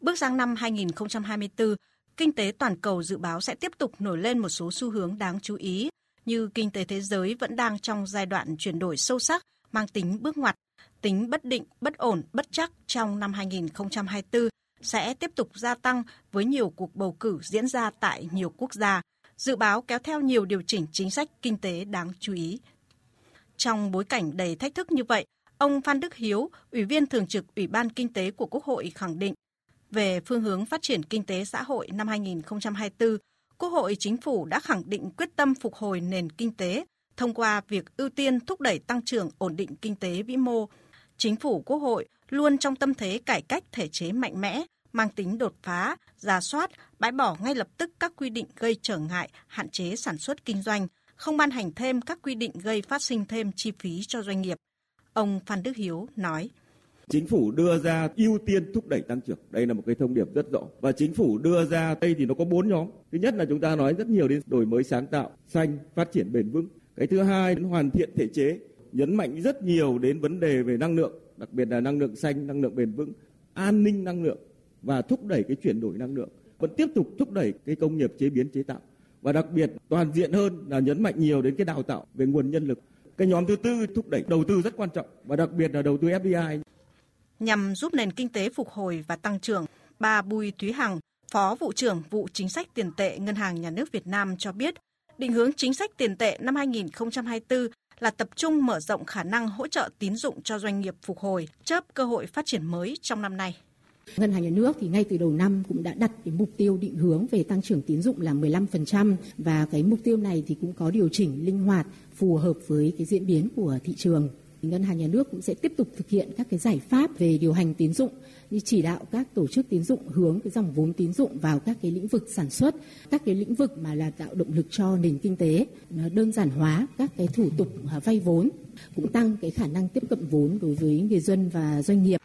Bước sang năm 2024, kinh tế toàn cầu dự báo sẽ tiếp tục nổi lên một số xu hướng đáng chú ý, như kinh tế thế giới vẫn đang trong giai đoạn chuyển đổi sâu sắc, mang tính bước ngoặt, tính bất định, bất ổn, bất chắc trong năm 2024 sẽ tiếp tục gia tăng với nhiều cuộc bầu cử diễn ra tại nhiều quốc gia, dự báo kéo theo nhiều điều chỉnh chính sách kinh tế đáng chú ý. Trong bối cảnh đầy thách thức như vậy, ông Phan Đức Hiếu, Ủy viên Thường trực Ủy ban Kinh tế của Quốc hội khẳng định về phương hướng phát triển kinh tế xã hội năm 2024, Quốc hội Chính phủ đã khẳng định quyết tâm phục hồi nền kinh tế thông qua việc ưu tiên thúc đẩy tăng trưởng ổn định kinh tế vĩ mô. Chính phủ Quốc hội luôn trong tâm thế cải cách thể chế mạnh mẽ, mang tính đột phá, giả soát, bãi bỏ ngay lập tức các quy định gây trở ngại, hạn chế sản xuất kinh doanh, không ban hành thêm các quy định gây phát sinh thêm chi phí cho doanh nghiệp. Ông Phan Đức Hiếu nói. Chính phủ đưa ra ưu tiên thúc đẩy tăng trưởng. Đây là một cái thông điệp rất rõ. Và chính phủ đưa ra đây thì nó có bốn nhóm. Thứ nhất là chúng ta nói rất nhiều đến đổi mới sáng tạo, xanh, phát triển bền vững. Cái thứ hai là hoàn thiện thể chế, nhấn mạnh rất nhiều đến vấn đề về năng lượng, đặc biệt là năng lượng xanh, năng lượng bền vững, an ninh năng lượng và thúc đẩy cái chuyển đổi năng lượng. Vẫn tiếp tục thúc đẩy cái công nghiệp chế biến chế tạo và đặc biệt toàn diện hơn là nhấn mạnh nhiều đến cái đào tạo về nguồn nhân lực. Cái nhóm thứ tư thúc đẩy đầu tư rất quan trọng và đặc biệt là đầu tư FDI. Nhằm giúp nền kinh tế phục hồi và tăng trưởng, bà Bùi Thúy Hằng, Phó vụ trưởng vụ chính sách tiền tệ Ngân hàng Nhà nước Việt Nam cho biết, định hướng chính sách tiền tệ năm 2024 là tập trung mở rộng khả năng hỗ trợ tín dụng cho doanh nghiệp phục hồi, chớp cơ hội phát triển mới trong năm nay. Ngân hàng nhà nước thì ngay từ đầu năm cũng đã đặt cái mục tiêu định hướng về tăng trưởng tín dụng là 15% và cái mục tiêu này thì cũng có điều chỉnh linh hoạt phù hợp với cái diễn biến của thị trường. Ngân hàng nhà nước cũng sẽ tiếp tục thực hiện các cái giải pháp về điều hành tín dụng như chỉ đạo các tổ chức tín dụng hướng cái dòng vốn tín dụng vào các cái lĩnh vực sản xuất, các cái lĩnh vực mà là tạo động lực cho nền kinh tế, đơn giản hóa các cái thủ tục vay vốn, cũng tăng cái khả năng tiếp cận vốn đối với người dân và doanh nghiệp.